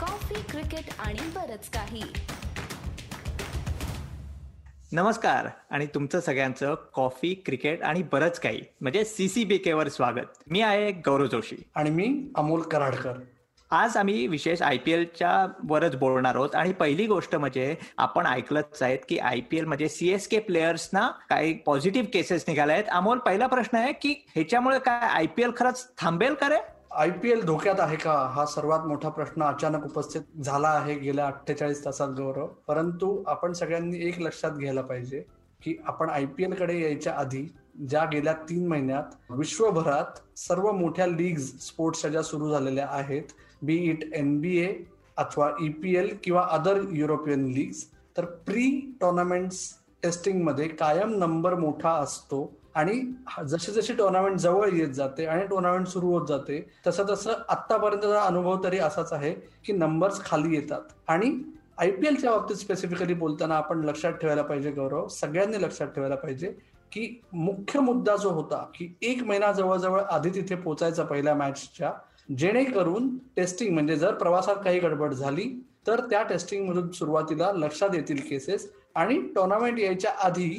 Coffee cricket आणि बरच काही. नमस्कार आणि तुमचं सगळ्यांचं कॉफी क्रिकेट आणि बरंच काही. म्हणजे सीसीबीके वर स्वागत. मी आहे गौरव जोशी. आणि मी अमोल कराडकर. आज आम्ही विशेष आय पी एलच्या वरच बोलणार आहोत आणि पहिली गोष्ट म्हणजे आपण ऐकलंच आहेत की आय पी एल म्हणजे सीएसके प्लेयर्सना काही पॉझिटिव्ह केसेस निघाल्या आहेत. अमोल पहिला प्रश्न आहे की ह्याच्यामुळे काय आय पी एल खरंच थांबेल का रे? आय पी एल धोक्यात आहे का? हा सर्वात मोठा प्रश्न अचानक उपस्थित झाला आहे गेल्या अठ्ठेचाळीस तासात गौरव. परंतु आपण सगळ्यांनी एक लक्षात घ्यायला पाहिजे की आपण आय पी एलकडे यायच्या आधी ज्या गेल्या तीन महिन्यात विश्वभरात सर्व मोठ्या लीग स्पोर्ट्सच्या ज्या सुरू झालेल्या आहेत बी इट एन बी ए अथवा ई पी एल किंवा अदर युरोपियन लीग्स तर प्री टोर्नामेंट्स टेस्टिंगमध्ये कायम नंबर मोठा असतो आणि जशी जशी टुर्नामेंट जवळ येत जाते आणि टुर्नामेंट सुरू होत जाते तसं तसं आतापर्यंतचा अनुभव तरी असाच आहे की नंबर्स खाली येतात. आणि आय पी एलच्या बाबतीत स्पेसिफिकली बोलताना आपण लक्षात ठेवायला पाहिजे गौरव सगळ्यांनी लक्षात ठेवायला पाहिजे की मुख्य मुद्दा जो होता की एक महिना जवळजवळ आधी तिथे पोचायचा पहिल्या मॅचच्या जेणेकरून टेस्टिंग म्हणजे जर प्रवासात काही गडबड झाली तर त्या टेस्टिंगमधून सुरुवातीला लक्षात येतील केसेस आणि टुर्नामेंट यायच्या आधी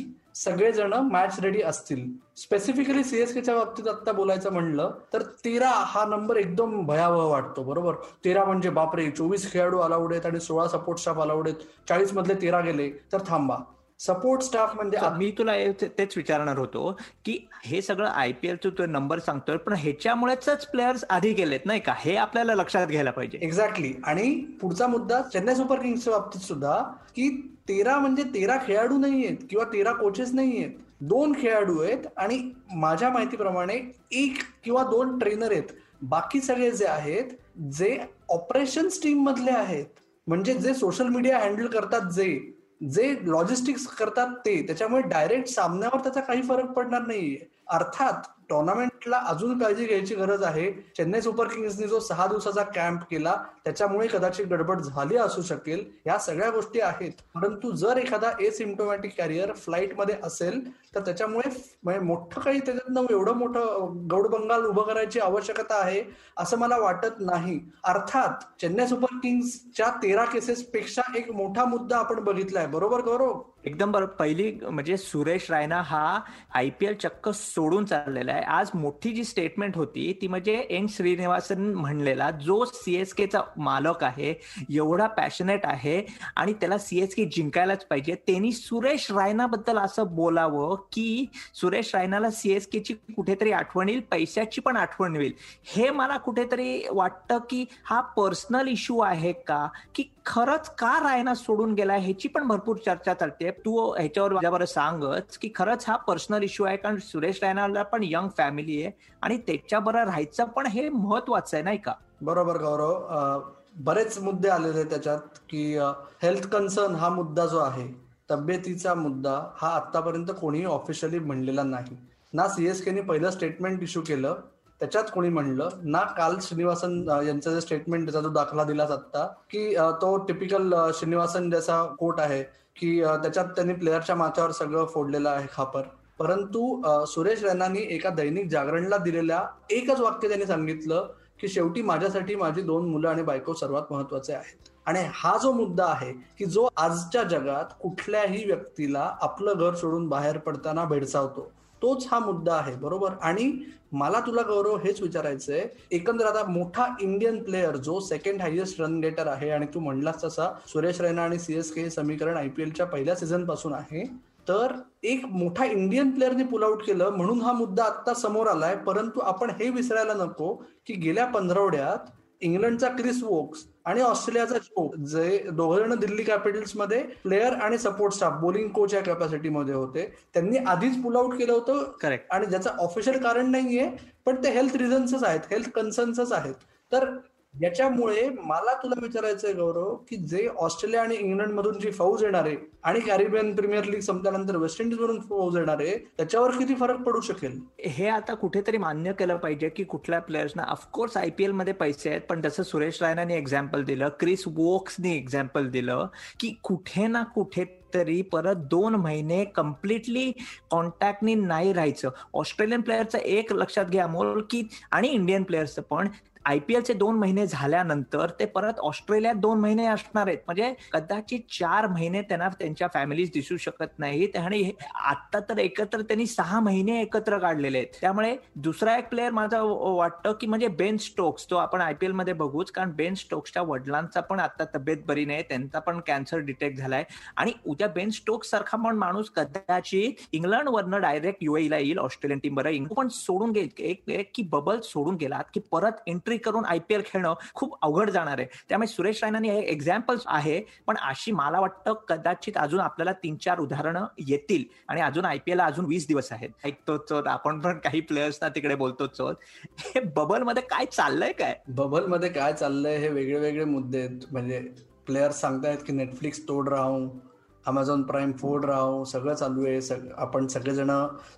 सगळेजण मॅच रेडी असतील. स्पेसिफिकली सीएसकेच्या बाबतीत आता बोलायचं म्हणलं तर तेरा हा नंबर एकदम भयावह वाटतो बरोबर? तेरा म्हणजे बापरे चोवीस खेळाडू अलाउड आहेत आणि सोळा सपोर्ट स्टाफ अलाउड आहेत. चाळीस मधले तेरा गेले तर थांबा. सपोर्ट स्टाफ म्हणजे मी तुला तेच विचारणार होतो की हे सगळं आय पी एलचं तू नंबर सांगतोय पण ह्याच्यामुळेच प्लेयर्स आधी गेलेत नाही का? हे आपल्याला लक्षात घ्यायला पाहिजे. एक्झॅक्टली आणि पुढचा मुद्दा चेन्नई सुपर किंग्सच्या बाबतीत सुद्धा की तेरा म्हणजे तेरा खेळाडू नाही आहेत किंवा तेरा कोचेस नाही आहेत. दोन खेळाडू आहेत आणि माझ्या माहितीप्रमाणे एक किंवा दोन ट्रेनर आहेत. बाकी सगळे जे आहेत जे ऑपरेशन्स टीम मधले आहेत. म्हणजे जे सोशल मीडिया हँडल करतात जे जे लॉजिस्टिक्स करतात ते त्याच्यामुळे डायरेक्ट सामन्यावर त्याचा काही फरक पडणार नाहीये. अर्थात टोर्नामेंटला अजून काळजी घ्यायची गरज आहे. चेन्नई सुपर किंग्सने जो सहा दिवसाचा कॅम्प केला त्याच्यामुळे कदाचित गडबड झाली असू शकेल. या सगळ्या गोष्टी आहेत. परंतु जर एखादा एसिम्टोमॅटिक कॅरियर फ्लाईटमध्ये असेल तर त्याच्यामुळे म्हणजे मोठं काही त्याच्यातनं एवढं मोठं गौड बंगाल उभं करायची आवश्यकता आहे असं मला वाटत नाही. अर्थात चेन्नई सुपर किंग्सच्या तेरा केसेस पेक्षा एक मोठा मुद्दा आपण बघितलाय. बरोबर गौरव? एकदम बरोबर पहिली म्हणजे सुरेश रायना हा आय पी एल चक्क सोडून चाललेला आहे. आज मोठी जी स्टेटमेंट होती ती म्हणजे एन श्रीनिवासन म्हणलेला जो सीएसकेचा मालक आहे एवढा पॅशनेट आहे आणि त्याला सीएसके जिंकायलाच पाहिजे. त्यांनी सुरेश रायनाबद्दल असं बोलावं की सुरेश रायनाला सीएसकेची कुठेतरी आठवण येईल पैशाची पण आठवण येईल. हे मला कुठेतरी वाटतं की हा पर्सनल इश्यू आहे का? की खरंच का रायना सोडून गेला ह्याची पण भरपूर चर्चा चालते. तू ह्याच्यावर माझ्याबरोबर सांगच की खरंच हा पर्सनल इश्यू आहे कारण सुरेश रायनाला पण यंग फॅमिली आहे आणि त्याच्याबरोबर राहायचं पण हे महत्वाचं आहे नाही का? बरोबर गौरव. बरेच मुद्दे आलेले त्याच्यात की हेल्थ कन्सर्न हा मुद्दा जो आहे तब्येतीचा मुद्दा हा आतापर्यंत कोणीही ऑफिशियली म्हणलेला नाही. ना सीएसकेने पहिलं स्टेटमेंट इश्यू केलं त्याच्यात कोणी म्हणलं ना काल श्रीनिवासन यांचं जे स्टेटमेंट त्याचा जो दाखला दिलाच जाता की तो टिपिकल श्रीनिवासन ज्याचा कोट आहे की त्याच्यात त्यांनी प्लेअरच्या माथ्यावर सगळं फोडलेलं आहे खापर. परंतु सुरेश रैनानी एका दैनिक जागरणला दिलेल्या एकच वाक्य त्यांनी सांगितलं की शेवटी माझ्यासाठी माझी दोन मुलं आणि बायको सर्वात महत्त्वाचे आहेत. आणि हा जो मुद्दा आहे की जो आजच्या जगात कुठल्याही व्यक्तीला आपलं घर सोडून बाहेर पडताना भेडसावतो तोच हा मुद्दा आहे बरोबर? आणि मला तुला गौरव हेच विचारायचंय एकंदर आता मोठा इंडियन प्लेअर जो सेकंड हायएस्ट रन गेटर आहे आणि तू म्हणलास तसा सुरेश रैना आणि सीएसके हे समीकरण आयपीएलच्या पहिल्या सीझनपासून आहे तर एक मोठा इंडियन प्लेअरने पुल आउट केलं म्हणून हा मुद्दा आता समोर आलाय परंतु आपण हे विसरायला नको की गेल्या पंधरवड्यात इंग्लंडचा क्रिस वोक्स आणि ऑस्ट्रेलियाचा जो जे दोघं दिल्ली कॅपिटल्समध्ये प्लेअर आणि सपोर्ट स्टाफ बोलिंग कोच या कॅपॅसिटीमध्ये होते. त्यांनी आधीच पुल आउट केलं होतं. करेक्ट आणि ज्याचं ऑफिशियल कारण नाहीये पण ते हेल्थ रिझन्सच आहेत हेल्थ कन्सर्न्सच आहेत. तर याच्यामुळे मला तुला विचारायचं गौरव की जे ऑस्ट्रेलिया आणि इंग्लंड मधून जी फौज येणार आहे आणि कॅरिबियन प्रीमियर लीग संपल्यानंतर वेस्ट इंडिज मधून फौज येणार आहे त्याच्यावर किती फरक पडू शकेल? हे आता कुठेतरी मान्य केलं पाहिजे की कुठल्या प्लेयर्सना ऑफकोर्स आयपीएलमध्ये पैसे आहेत पण जसं सुरेश रायनाने एक्झाम्पल दिलं क्रिस वोक्सनी एक्झाम्पल दिलं की कुठे ना कुठे तरी परत दोन महिने कम्प्लिटली कॉन्टॅक्टनी नाही राहायचं. ऑस्ट्रेलियन प्लेयरचं एक लक्षात घ्या मोल की आणि इंडियन प्लेयर्सचं पण. आयपीएलचे दोन महिने झाल्यानंतर ते परत ऑस्ट्रेलियात दोन महिने असणार आहेत. म्हणजे कदाचित चार महिने त्यांना त्यांच्या फॅमिलीज दिसू शकत नाहीत आणि आता तर एकत्र त्यांनी सहा महिने एकत्र काढलेले आहेत. त्यामुळे दुसरा एक प्लेअर माझा वाटतं की म्हणजे बेन स्टोक्स तो आपण आयपीएलमध्ये बघूच कारण बेन स्टोक्सच्या वडिलांचा पण आता तब्येत बरी नाही त्यांचा पण कॅन्सर डिटेक्ट झालाय. आणि उद्या बेन स्टोक्स सारखा पण माणूस कदाचित इंग्लंड वरनं डायरेक्ट युएला येईल ऑस्ट्रेलियन टीम बरं. इंग्लंड पण सोडून गेल एक एक की बबल सोडून गेलात की परत एंट्री करून आयपीएल खेळणं खूप अवघड जाणार आहे. त्यामुळे सुरेश रायनानी हे एक्झाम्पल्स आहे पण अशी मला वाटतं कदाचित अजून आपल्याला तीन चार उदाहरणं येतील आणि अजून आयपीएल अजून वीस दिवस आहेत. ऐकतो आपण पण काही प्लेयर्स ना तिकडे बोलतो हे बबलमध्ये काय चाललंय काय? बबलमध्ये काय चाललंय हे वेगळे वेगळे मुद्दे आहेत. म्हणजे प्लेयर्स सांगतायत की नेटफ्लिक्स तोड राहू अमेझॉन प्राईम फोड राव सगळं चालू आहे. सग आपण सगळेजण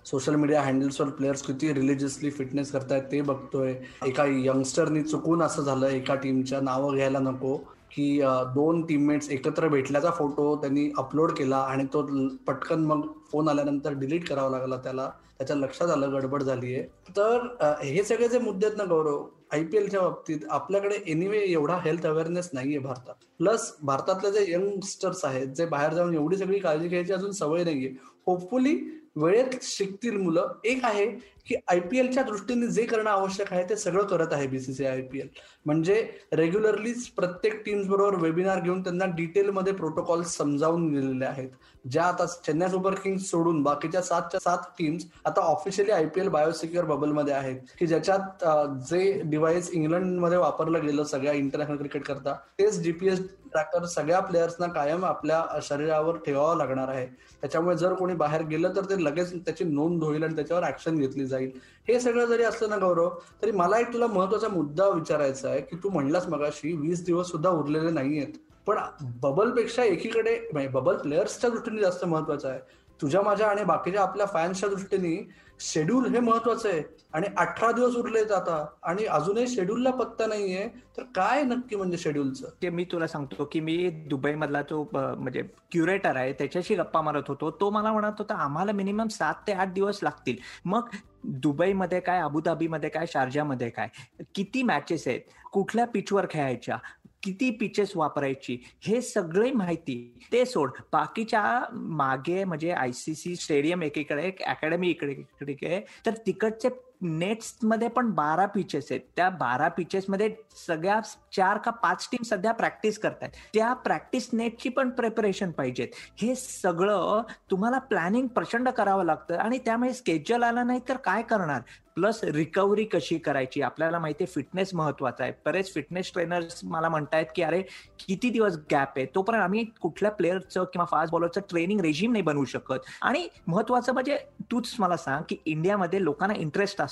सोशल मीडिया हँडल्सवर प्लेयर्स किती रिलिजियसली फिटनेस करतायत ते बघतोय. एका यंगस्टरनी चुकून असं झालं एका टीमच्या नावं घ्यायला नको की दोन टीममेट्स एकत्र भेटल्याचा फोटो त्यांनी अपलोड केला आणि तो पटकन मग फोन आल्यानंतर डिलीट करावा लागला त्याला. त्याच्या लक्षात आलं गडबड झाली आहे तर हे सगळे जे मुद्दे आहेत ना गौरव आय पी एलच्या बाबतीत आपल्याकडे एनिवे एवढा हेल्थ अवेअरनेस नाहीये भारतात. प्लस भारतातले जे यंगस्टर्स आहेत जे बाहेर जाऊन एवढी सगळी काळजी घ्यायची अजून सवय नाहीये. होपफुली वेळेत शिकतील मुलं. एक आहे की आयपीएलच्या दृष्टीने जे करणं आवश्यक आहे ते सगळं करत आहे बीसीसीआय आयपीएल म्हणजे रेग्युलरली प्रत्येक टीम्स बरोबर वेबिनार घेऊन त्यांना डिटेलमध्ये प्रोटोकॉल समजावून दिलेले आहेत. ज्या आता चेन्नई सुपर किंग्स सोडून बाकीच्या सातच्या सात टीम्स आता ऑफिशियली आयपीएल बायोसिक्युअर बबलमध्ये आहेत. की ज्याच्यात जे डिव्हाइस इंग्लंडमध्ये वापरलं गेलं सगळ्या इंटरनॅशनल क्रिकेट करता तेच जीपीएस ट्रॅकर सगळ्या प्लेयर्सना कायम आपल्या शरीरावर ठेवावं लागणार आहे. त्याच्यामुळे जर कोणी बाहेर गेलं तर ते लगेच त्याची नोंद होईल आणि त्याच्यावर ऍक्शन घेतली जाईल. हे सगळं जरी असलं ना गौरव तरी मला एक तुला महत्त्वाचा मुद्दा विचारायचा आहे की तू म्हणलास मगाशी वीस दिवस सुद्धा उरलेले नाहीयेत. पण बबलपेक्षा एकीकडे म्हणजे बबल प्लेयर्सच्या दृष्टीने जास्त महत्वाचं आहे. तुझ्या माझ्या आणि बाकीच्या आपल्या फॅन्सच्या दृष्टीने शेड्यूल हे महत्वाचं आहे. आणि अठरा दिवस उरले आता आणि अजूनही शेड्यूलला पत्ता नाहीये तर काय नक्की म्हणजे शेड्यूलचं ते मी तुला सांगतो की मी दुबई मधला जो म्हणजे क्युरेटर आहे त्याच्याशी गप्पा मारत होतो. तो मला म्हणत होता आम्हाला मिनिमम सात ते आठ दिवस लागतील. मग दुबईमध्ये काय अबुधाबीमध्ये काय शारजामध्ये काय किती मॅचेस आहेत कुठल्या पिचवर खेळायच्या किती पिचेस वापरायची हे सगळे माहिती ते सोड. बाकीच्या मागे म्हणजे आयसीसी स्टेडियम एकीकडे अकॅडमी इकडे इकडे तर तिकडचे नेट्समध्ये पण बारा पिचेस आहेत. त्या बारा पिचेसमध्ये सगळ्या चार का पाच टीम सध्या प्रॅक्टिस करतात त्या प्रॅक्टिस नेटची पण प्रिपरेशन पाहिजेत. हे सगळं तुम्हाला प्लॅनिंग प्रचंड करावं लागतं आणि त्यामुळे स्केड्युल आला नाही तर काय करणार? प्लस रिकव्हरी कशी करायची? आपल्याला माहिती आहे फिटनेस महत्त्वाचा आहे. बरेच फिटनेस ट्रेनर्स मला म्हणतायत की अरे किती दिवस गॅप आहे? तोपर्यंत आम्ही कुठल्या प्लेअरचं किंवा फास्ट बॉलरचं ट्रेनिंग रेजिम नाही बनवू शकत. आणि महत्वाचं म्हणजे तूच मला सांग की इंडियामध्ये लोकांना इंटरेस्ट असतो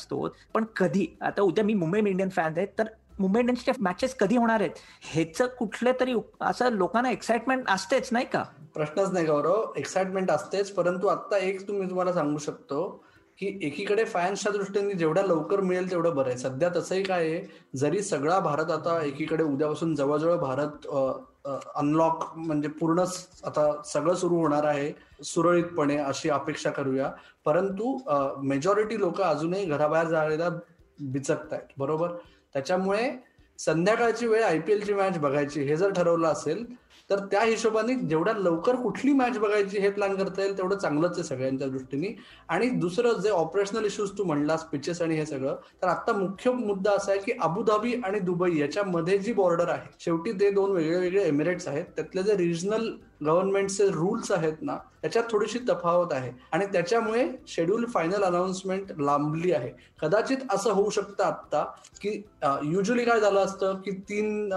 पण कधी आता उद्या मी मुंबई इंडियन फॅन आहे तर मुंबई इंडियन्सच्या मॅचेस कधी होणार आहेत? ह्याचं कुठलं तरी असं लोकांना एक्साइटमेंट असतेच नाही का? प्रश्नच नाही गौरव एक्साइटमेंट असतेच परंतु आता एक तुम्ही तुम्हाला सांगू शकतो की एकीकडे फॅन्सच्या दृष्टीने जेवढ्या लवकर मिळेल तेवढं बरं आहे. सध्या तसंही काय आहे जरी सगळा भारत आता एकीकडे उद्यापासून जवळजवळ भारत अनलॉक म्हणजे पूर्णच आता सगळं सुरू होणार आहे. सुरळीतपणे अशी अपेक्षा करूया. परंतु मेजॉरिटी लोक अजूनही घराबाहेर जायला बिचकत आहेत बरोबर? त्याच्यामुळे संध्याकाळची वेळ आयपीएलची मॅच बघायची हे जर ठरवलं असेल तर त्या हिशोबाने जेवढ्या लवकर कुठली मॅच बघायची हे प्लॅन करता येईल तेवढं चांगलंच आहे सगळ्यांच्या दृष्टीने. आणि दुसरं जे ऑपरेशनल इश्यूज तू म्हणलास पिचेस आणि हे सगळं तर आता मुख्य मुद्दा असा आहे की अबुधाबी आणि दुबई याच्यामध्ये जी बॉर्डर आहे शेवटी ते दोन वेगळे वेगळे एमिरेट्स आहेत त्यातले जे रिजनल गव्हर्नमेंटचे रुल्स आहेत ना त्याच्यात थोडीशी तफावत आहे. आणि त्याच्यामुळे शेड्यूल फायनल अनाउन्समेंट लांबली आहे. कदाचित असं होऊ शकतं आत्ता की युजली काय झालं असतं की तीन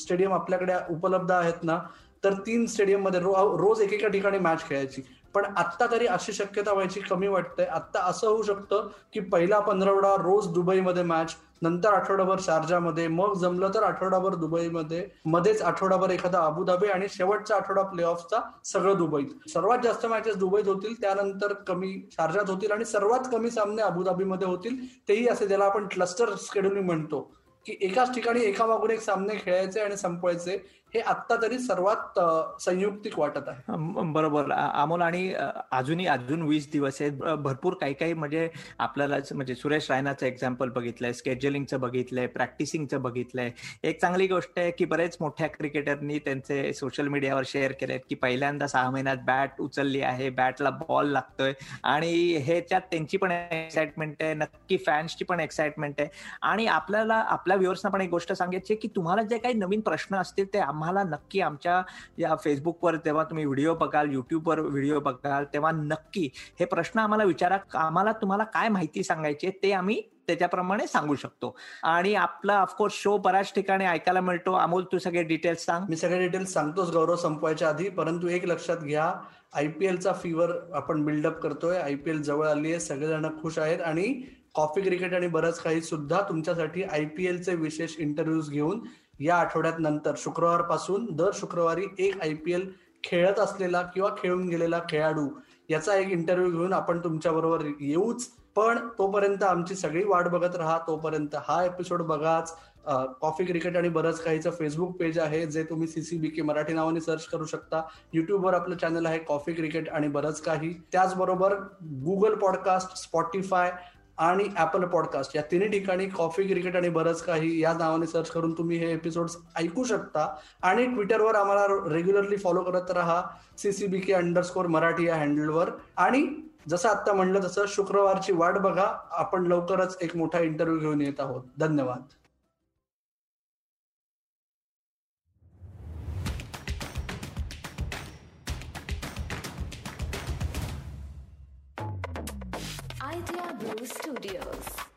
स्टेडियम आपल्याकडे उपलब्ध आहेत ना तर तीन स्टेडियममध्ये रोज एकेका ठिकाणी मॅच खेळायची. पण आत्ता तरी अशी शक्यता व्हायची कमी वाटते. आत्ता असं होऊ शकतं की पहिला पंधरवडा रोज दुबईमध्ये मॅच नंतर आठवडाभर शारजामध्ये मग जमलं तर आठवडाभर दुबईमध्ये मध्येच आठवडाभर एखादा अबुधाबी आणि शेवटचा आठवडा प्ले ऑफचा सगळं दुबईत. सर्वात जास्त मॅचेस दुबईत होतील त्यानंतर कमी शारजात होतील आणि सर्वात कमी सामने अबुधाबीमध्ये होतील तेही असे ज्याला आपण क्लस्टर स्केड्युलिंग म्हणतो की एकाच ठिकाणी एकामागून एक सामने खेळायचे आणि संपवायचे. हे आत्ता तरी सर्वात संयुक्तिक वाटत आहे. बरोबर. अमोल आणि अजूनही अजून वीस दिवस आहेत. भरपूर काही काही म्हणजे आपल्याला म्हणजे सुरेश रायनाचं एक्झाम्पल बघितलंय स्केड्युलिंगचं बघितलंय प्रॅक्टिसिंगचं बघितलंय. एक चांगली गोष्ट आहे की बरेच मोठ्या क्रिकेटरनी त्यांचे सोशल मीडियावर शेअर केलेत की पहिल्यांदा सहा महिन्यात बॅट उचलली आहे बॅटला बॉल लागतोय. आणि ह्याच्यात त्यांची पण एक्साइटमेंट आहे नक्की फॅन्सची पण एक्साइटमेंट आहे. आणि आपल्याला आपल्या व्ह्युअर्सना पण एक गोष्ट सांगायची की तुम्हाला जे काही नवीन प्रश्न असतील ते आम्हाला नक्की आमच्या या फेसबुकवर जेव्हा तुम्ही व्हिडिओ बघाल युट्यूबवर व्हिडिओ बघाल तेव्हा नक्की हे प्रश्न आम्हाला विचारा. आम्हाला तुम्हाला काय माहिती सांगायची ते आम्ही त्याच्याप्रमाणे सांगू शकतो. आणि आपला ऑफकोर्स शो बऱ्याच ठिकाणी ऐकायला मिळतो. अमोल तू सगळे डिटेल्स सांग. मी सगळे डिटेल्स सांगतोच गौरव संपवायच्या आधी. परंतु एक लक्षात घ्या आयपीएलचा फीवर आपण बिल्डअप करतोय. आयपीएल जवळ आली आहे सगळेजण खुश आहेत. आणि कॉफी क्रिकेट आणि बरंच काही सुद्धा तुमच्यासाठी आयपीएलचे विशेष इंटरव्ह्यूज घेऊन या आठवड्यात नंतर शुक्रवारपासून दर शुक्रवारी एक आय पी एल खेळत असलेला किंवा खेळून गेलेला खेळाडू याचा एक इंटरव्ह्यू घेऊन आपण तुमच्या बरोबर येऊच. पण तोपर्यंत आमची सगळी वाट बघत राहा. तोपर्यंत हा एपिसोड बघाच. कॉफी क्रिकेट आणि बरंच काहीचं फेसबुक पेज आहे जे तुम्ही सीसीबी के मराठी नावाने सर्च करू शकता. युट्यूबवर आपलं चॅनल आहे कॉफी क्रिकेट आणि बरंच काही. त्याचबरोबर गुगल पॉडकास्ट स्पॉटीफाय आणि ऍपल पॉडकास्ट या तिन्ही ठिकाणी कॉफी क्रिकेट आणि बरंच काही या नावाने सर्च करून तुम्ही हे एपिसोड ऐकू शकता. आणि ट्विटरवर आम्हाला रेग्युलरली फॉलो करत राहा. सीसीबी के अंडरस्कोर मराठी या हँडलवर आणि जसं आत्ता म्हणलं तसं शुक्रवारची वाट बघा. आपण लवकरच एक मोठा इंटरव्ह्यू घेऊन येत आहोत. धन्यवाद. Blue Studios.